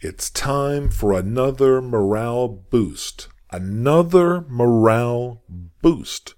It's time for another morale boost. Another morale boost.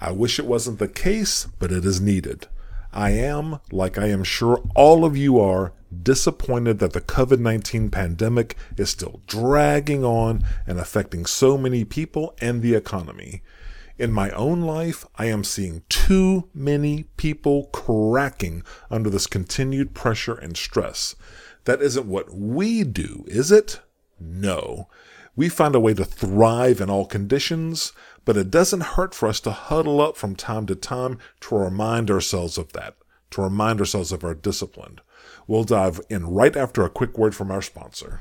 I wish it wasn't the case, but it is needed. I am, like I am sure all of you are, disappointed that the COVID 19 pandemic is still dragging on and affecting so many people and the economy. In my own life, I am seeing too many people cracking under this continued pressure and stress. That isn't what we do, is it? No. We find a way to thrive in all conditions, but it doesn't hurt for us to huddle up from time to time to remind ourselves of that, to remind ourselves of our discipline. We'll dive in right after a quick word from our sponsor.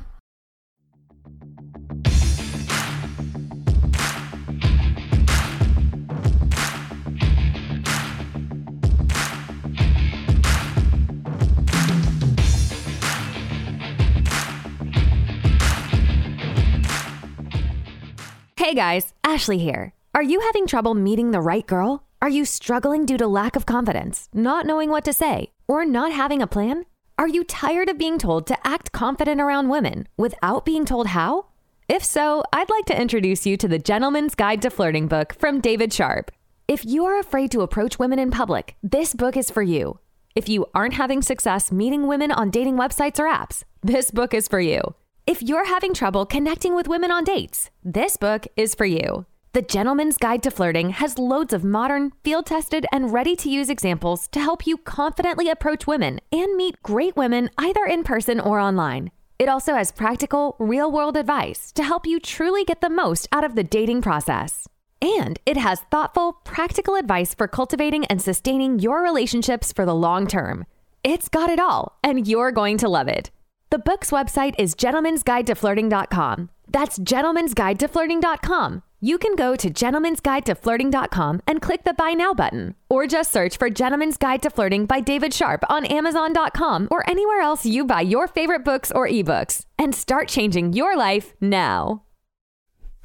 Hey guys, Ashley here. Are you having trouble meeting the right girl? Are you struggling due to lack of confidence, not knowing what to say, or not having a plan? Are you tired of being told to act confident around women without being told how? If so, I'd like to introduce you to the Gentleman's Guide to Flirting book from David Sharp. If you are afraid to approach women in public, this book is for you. If you aren't having success meeting women on dating websites or apps, this book is for you. If you're having trouble connecting with women on dates, this book is for you. The Gentleman's Guide to Flirting has loads of modern, field tested, and ready to use examples to help you confidently approach women and meet great women either in person or online. It also has practical, real world advice to help you truly get the most out of the dating process. And it has thoughtful, practical advice for cultivating and sustaining your relationships for the long term. It's got it all, and you're going to love it. The book's website is gentlemansguidetoflirting.com. That's gentlemansguidetoflirting.com. You can go to gentlemansguidetoflirting.com and click the Buy Now button, or just search for Gentleman's Guide to Flirting by David Sharp on Amazon.com or anywhere else you buy your favorite books or ebooks, and start changing your life now.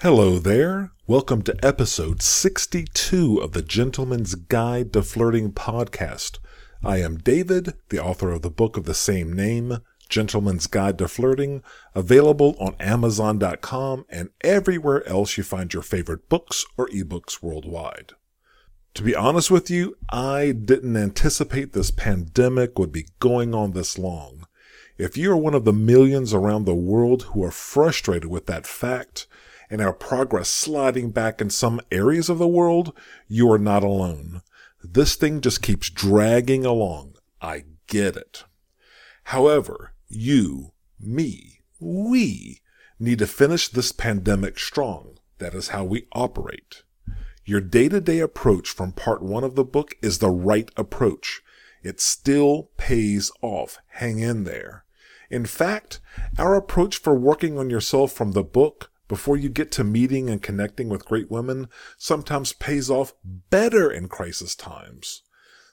Hello there. Welcome to episode 62 of the Gentleman's Guide to Flirting podcast. I am David, the author of the book of the same name. Gentleman's Guide to Flirting, available on Amazon.com and everywhere else you find your favorite books or ebooks worldwide. To be honest with you, I didn't anticipate this pandemic would be going on this long. If you are one of the millions around the world who are frustrated with that fact and our progress sliding back in some areas of the world, you are not alone. This thing just keeps dragging along. I get it. However, you, me, we need to finish this pandemic strong. That is how we operate. Your day to day approach from part one of the book is the right approach. It still pays off. Hang in there. In fact, our approach for working on yourself from the book before you get to meeting and connecting with great women sometimes pays off better in crisis times.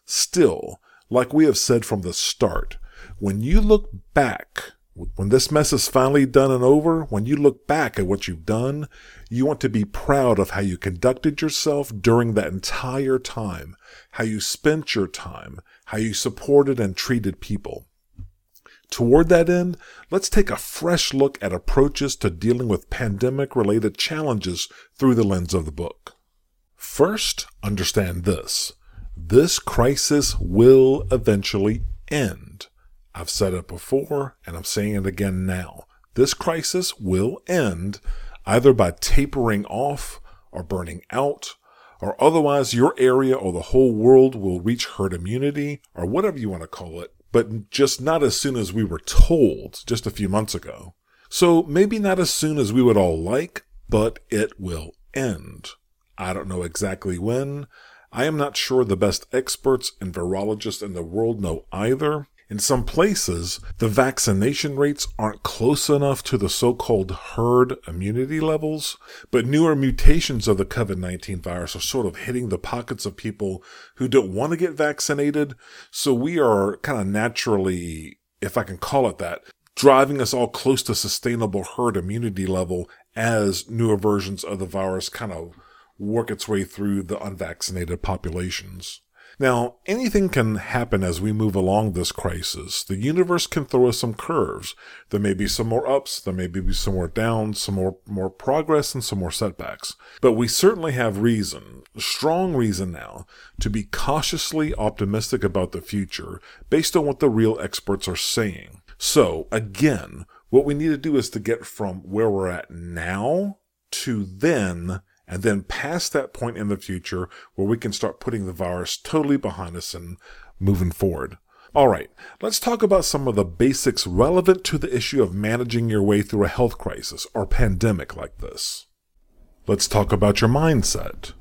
Still, like we have said from the start, when you look back, when this mess is finally done and over, when you look back at what you've done, you want to be proud of how you conducted yourself during that entire time, how you spent your time, how you supported and treated people. Toward that end, let's take a fresh look at approaches to dealing with pandemic related challenges through the lens of the book. First, understand this. This crisis will eventually end. I've said it before and I'm saying it again now. This crisis will end either by tapering off or burning out, or otherwise your area or the whole world will reach herd immunity or whatever you want to call it, but just not as soon as we were told just a few months ago. So maybe not as soon as we would all like, but it will end. I don't know exactly when. I am not sure the best experts and virologists in the world know either. In some places, the vaccination rates aren't close enough to the so-called herd immunity levels, but newer mutations of the COVID-19 virus are sort of hitting the pockets of people who don't want to get vaccinated. So we are kind of naturally, if I can call it that, driving us all close to sustainable herd immunity level as newer versions of the virus kind of work its way through the unvaccinated populations. Now, anything can happen as we move along this crisis. The universe can throw us some curves. There may be some more ups, there may be some more downs, some more, more progress, and some more setbacks. But we certainly have reason, strong reason now, to be cautiously optimistic about the future based on what the real experts are saying. So, again, what we need to do is to get from where we're at now to then and then past that point in the future where we can start putting the virus totally behind us and moving forward. All right, let's talk about some of the basics relevant to the issue of managing your way through a health crisis or pandemic like this. Let's talk about your mindset.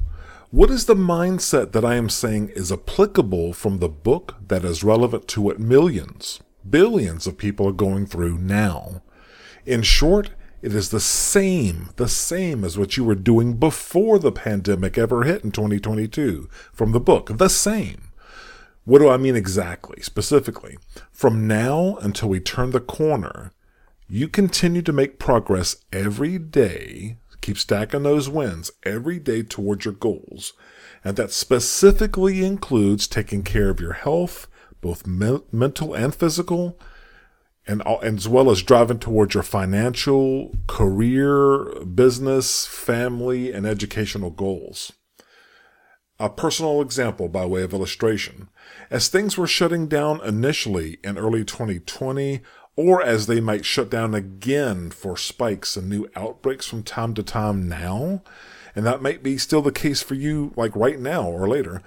What is the mindset that I am saying is applicable from the book that is relevant to what millions, billions of people are going through now? In short, it is the same, the same as what you were doing before the pandemic ever hit in 2022 from the book. The same. What do I mean exactly, specifically? From now until we turn the corner, you continue to make progress every day, keep stacking those wins every day towards your goals. And that specifically includes taking care of your health, both me- mental and physical, and, as well as driving towards your financial, career, business, family, and educational goals. A personal example by way of illustration. As things were shutting down initially in early 2020, or as they might shut down again for spikes and new outbreaks from time to time now, and that might be still the case for you like right now or later.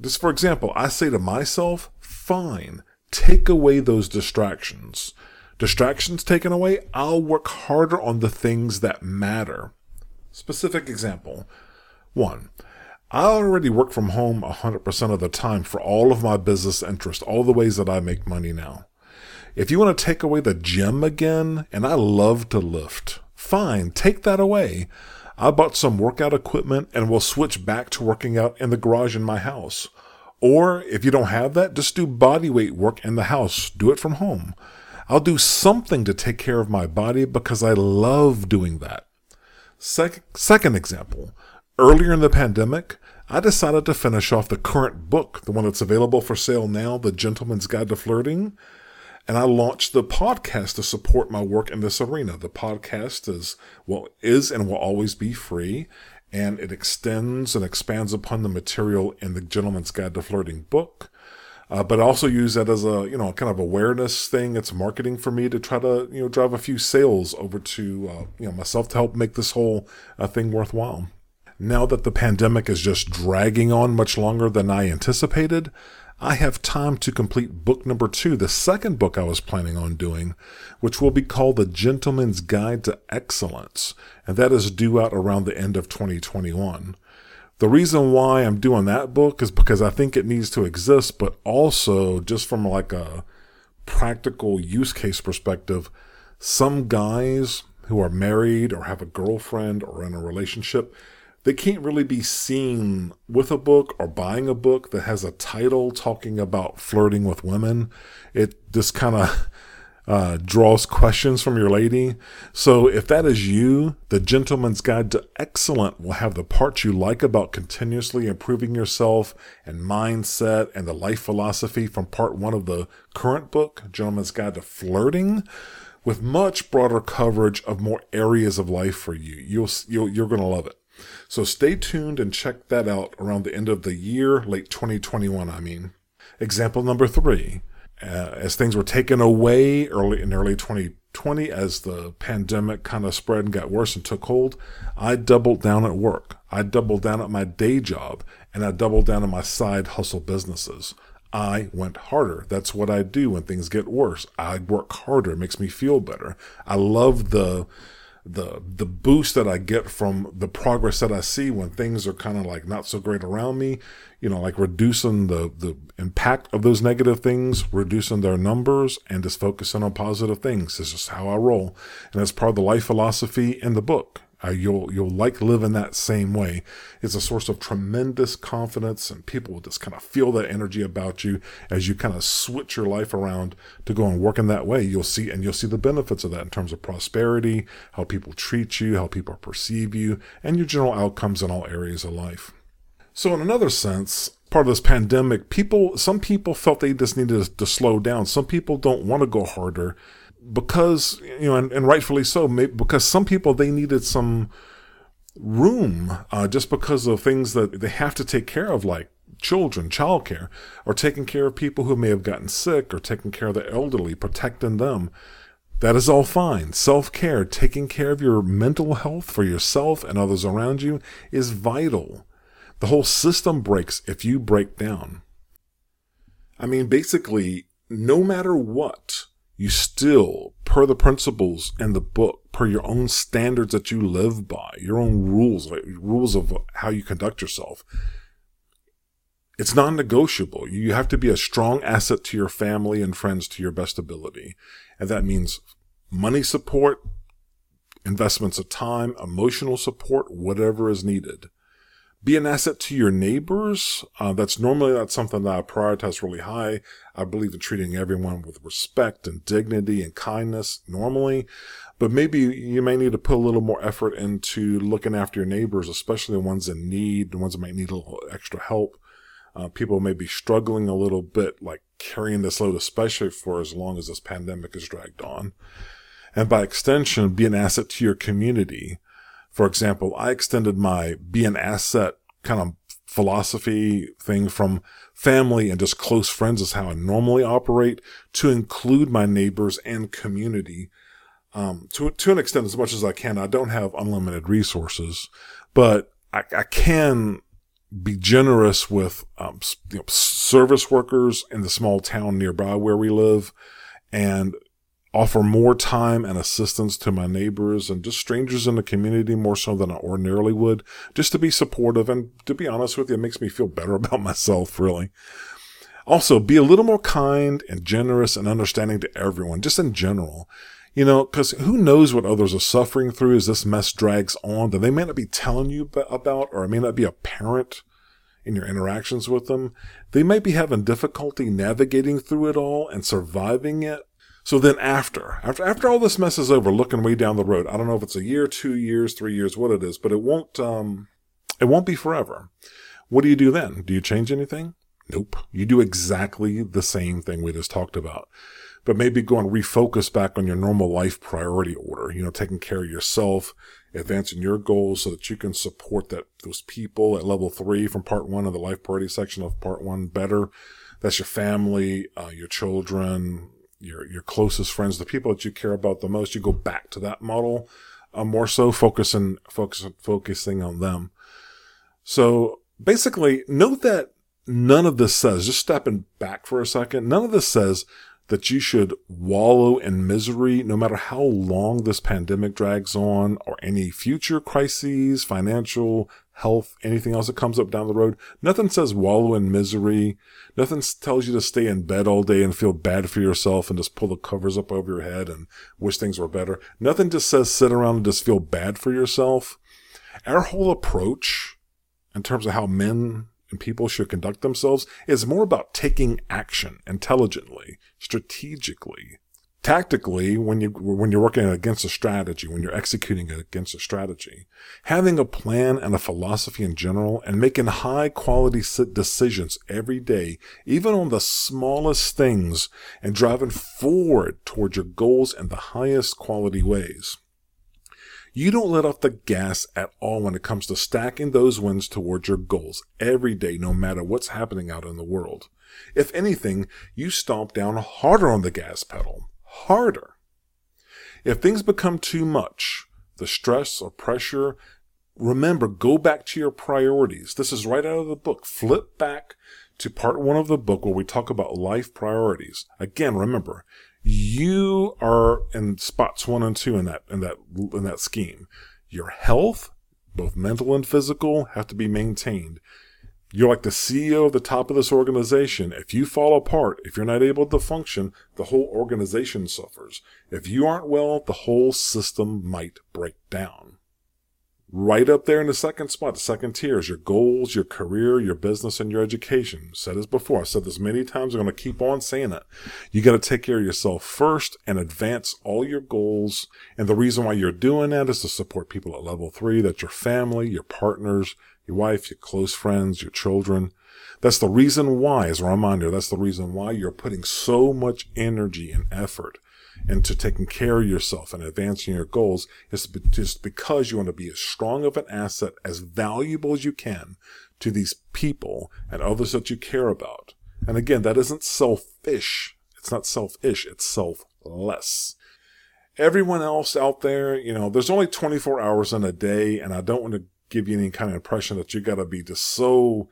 Just for example, I say to myself, fine, take away those distractions. Distractions taken away, I'll work harder on the things that matter. Specific example. One, I already work from home 100% of the time for all of my business interests, all the ways that I make money now. If you want to take away the gym again, and I love to lift, fine, take that away. I bought some workout equipment and will switch back to working out in the garage in my house. Or if you don't have that, just do body weight work in the house. Do it from home. I'll do something to take care of my body because I love doing that. Sec- second example. Earlier in the pandemic, I decided to finish off the current book, the one that's available for sale now, The Gentleman's Guide to Flirting. And I launched the podcast to support my work in this arena. The podcast is, well, is and will always be free and it extends and expands upon the material in the Gentleman's Guide to Flirting book. Uh, but also use that as a you know kind of awareness thing. It's marketing for me to try to you know drive a few sales over to uh, you know myself to help make this whole uh, thing worthwhile. Now that the pandemic is just dragging on much longer than I anticipated, I have time to complete book number two, the second book I was planning on doing, which will be called The Gentleman's Guide to Excellence, and that is due out around the end of 2021. The reason why I'm doing that book is because I think it needs to exist, but also just from like a practical use case perspective, some guys who are married or have a girlfriend or in a relationship, they can't really be seen with a book or buying a book that has a title talking about flirting with women. It just kind of uh, draws questions from your lady. So if that is you, the Gentleman's Guide to Excellent will have the parts you like about continuously improving yourself and mindset and the life philosophy from part one of the current book, Gentleman's Guide to Flirting with much broader coverage of more areas of life for you. You'll, you'll you're going to love it. So stay tuned and check that out around the end of the year, late 2021, I mean. Example number three. Uh, as things were taken away early in early 2020, as the pandemic kind of spread and got worse and took hold, I doubled down at work. I doubled down at my day job and I doubled down on my side hustle businesses. I went harder. That's what I do when things get worse. I work harder. It makes me feel better. I love the the the boost that I get from the progress that I see when things are kind of like not so great around me, you know, like reducing the the impact of those negative things, reducing their numbers, and just focusing on positive things. This is how I roll, and that's part of the life philosophy in the book. Uh, you'll you'll like living that same way. It's a source of tremendous confidence, and people will just kind of feel that energy about you as you kind of switch your life around to go and work in that way. You'll see, and you'll see the benefits of that in terms of prosperity, how people treat you, how people perceive you, and your general outcomes in all areas of life. So, in another sense, part of this pandemic, people, some people felt they just needed to slow down. Some people don't want to go harder because, you know, and, and rightfully so, because some people, they needed some room, uh, just because of things that they have to take care of, like children, childcare, or taking care of people who may have gotten sick or taking care of the elderly, protecting them. That is all fine. Self care, taking care of your mental health for yourself and others around you is vital. The whole system breaks if you break down. I mean, basically, no matter what, you still, per the principles in the book, per your own standards that you live by, your own rules, like rules of how you conduct yourself, it's non-negotiable. You have to be a strong asset to your family and friends to your best ability. And that means money support, investments of time, emotional support, whatever is needed. Be an asset to your neighbors. Uh, that's normally not something that I prioritize really high. I believe in treating everyone with respect and dignity and kindness normally, but maybe you may need to put a little more effort into looking after your neighbors, especially the ones in need, the ones that might need a little extra help. Uh, people may be struggling a little bit, like carrying this load, especially for as long as this pandemic is dragged on. And by extension, be an asset to your community. For example, I extended my be an asset kind of philosophy thing from family and just close friends is how I normally operate to include my neighbors and community. Um, to, to an extent, as much as I can, I don't have unlimited resources, but I, I can be generous with um, you know, service workers in the small town nearby where we live and offer more time and assistance to my neighbors and just strangers in the community more so than I ordinarily would, just to be supportive. And to be honest with you, it makes me feel better about myself, really. Also, be a little more kind and generous and understanding to everyone, just in general. You know, because who knows what others are suffering through as this mess drags on that they may not be telling you about, or it may not be apparent in your interactions with them. They might be having difficulty navigating through it all and surviving it. So then after, after, after all this mess is over, looking way down the road, I don't know if it's a year, two years, three years, what it is, but it won't, um, it won't be forever. What do you do then? Do you change anything? Nope. You do exactly the same thing we just talked about but maybe go and refocus back on your normal life priority order, you know, taking care of yourself, advancing your goals so that you can support that those people at level three from part one of the life priority section of part one better. That's your family, uh, your children, your, your closest friends, the people that you care about the most. You go back to that model, uh, more so focusing, focus, focusing on them. So basically note that none of this says, just stepping back for a second, none of this says that you should wallow in misery no matter how long this pandemic drags on or any future crises, financial, health, anything else that comes up down the road. Nothing says wallow in misery. Nothing tells you to stay in bed all day and feel bad for yourself and just pull the covers up over your head and wish things were better. Nothing just says sit around and just feel bad for yourself. Our whole approach in terms of how men and people should conduct themselves is more about taking action intelligently, strategically, tactically when you when you're working against a strategy, when you're executing against a strategy, having a plan and a philosophy in general, and making high quality decisions every day, even on the smallest things, and driving forward towards your goals in the highest quality ways. You don't let off the gas at all when it comes to stacking those wins towards your goals every day, no matter what's happening out in the world. If anything, you stomp down harder on the gas pedal. Harder. If things become too much, the stress or pressure, remember, go back to your priorities. This is right out of the book. Flip back to part one of the book where we talk about life priorities. Again, remember, you are in spots one and two in that in that in that scheme. Your health, both mental and physical, have to be maintained. You're like the CEO of the top of this organization. If you fall apart, if you're not able to function, the whole organization suffers. If you aren't well, the whole system might break down right up there in the second spot, the second tier is your goals, your career, your business, and your education. I've said this before. I've said this many times. I'm going to keep on saying it. You got to take care of yourself first and advance all your goals. And the reason why you're doing that is to support people at level three. That's your family, your partners, your wife, your close friends, your children. That's the reason why, as a reminder, that's the reason why you're putting so much energy and effort into taking care of yourself and advancing your goals is just because you want to be as strong of an asset, as valuable as you can to these people and others that you care about. And again, that isn't selfish. It's not selfish. It's selfless. Everyone else out there, you know, there's only 24 hours in a day, and I don't want to give you any kind of impression that you got to be just so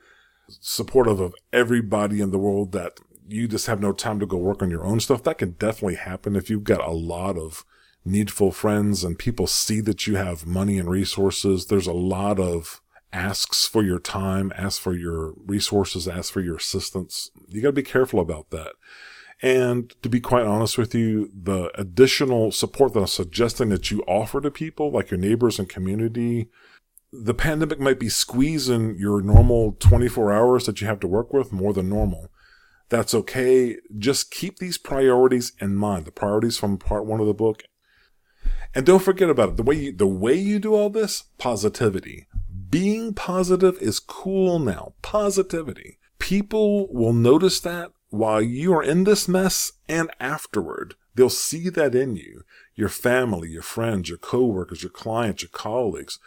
supportive of everybody in the world that you just have no time to go work on your own stuff. That can definitely happen if you've got a lot of needful friends and people see that you have money and resources. There's a lot of asks for your time, asks for your resources, asks for your assistance. You got to be careful about that. And to be quite honest with you, the additional support that I'm suggesting that you offer to people, like your neighbors and community, the pandemic might be squeezing your normal 24 hours that you have to work with more than normal. That's okay. Just keep these priorities in mind, the priorities from part one of the book. And don't forget about it. The way you, the way you do all this, positivity. Being positive is cool now. Positivity. People will notice that while you are in this mess and afterward. They'll see that in you, your family, your friends, your coworkers, your clients, your colleagues.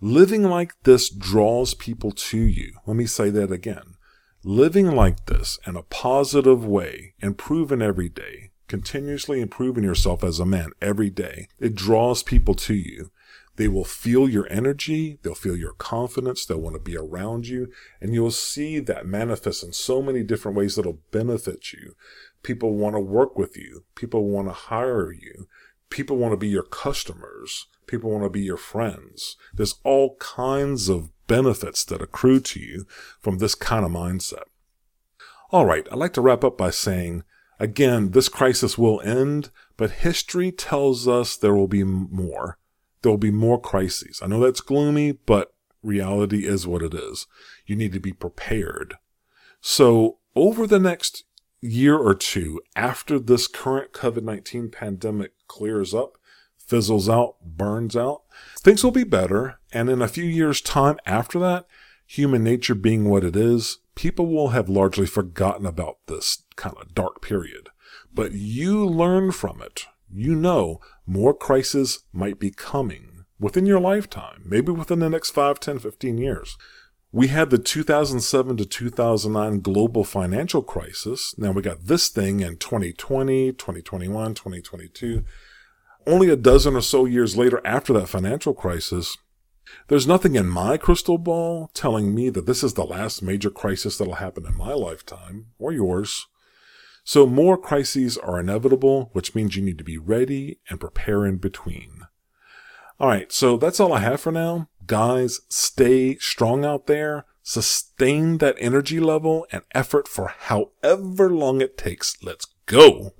Living like this draws people to you. Let me say that again. Living like this in a positive way, improving every day, continuously improving yourself as a man every day, it draws people to you. They will feel your energy. They'll feel your confidence. They'll want to be around you. And you'll see that manifest in so many different ways that'll benefit you. People want to work with you. People want to hire you. People want to be your customers. People want to be your friends. There's all kinds of benefits that accrue to you from this kind of mindset. All right. I'd like to wrap up by saying, again, this crisis will end, but history tells us there will be more there will be more crises. I know that's gloomy, but reality is what it is. You need to be prepared. So over the next year or two after this current COVID-19 pandemic clears up, fizzles out, burns out, things will be better. And in a few years time after that, human nature being what it is, people will have largely forgotten about this kind of dark period. But you learn from it you know more crises might be coming within your lifetime, maybe within the next 5, 10, 15 years. We had the 2007 to 2009 global financial crisis. Now we got this thing in 2020, 2021, 2022. Only a dozen or so years later after that financial crisis, there's nothing in my crystal ball telling me that this is the last major crisis that'll happen in my lifetime or yours. So more crises are inevitable, which means you need to be ready and prepare in between. All right, so that's all I have for now. Guys, stay strong out there. Sustain that energy level and effort for however long it takes. Let's go.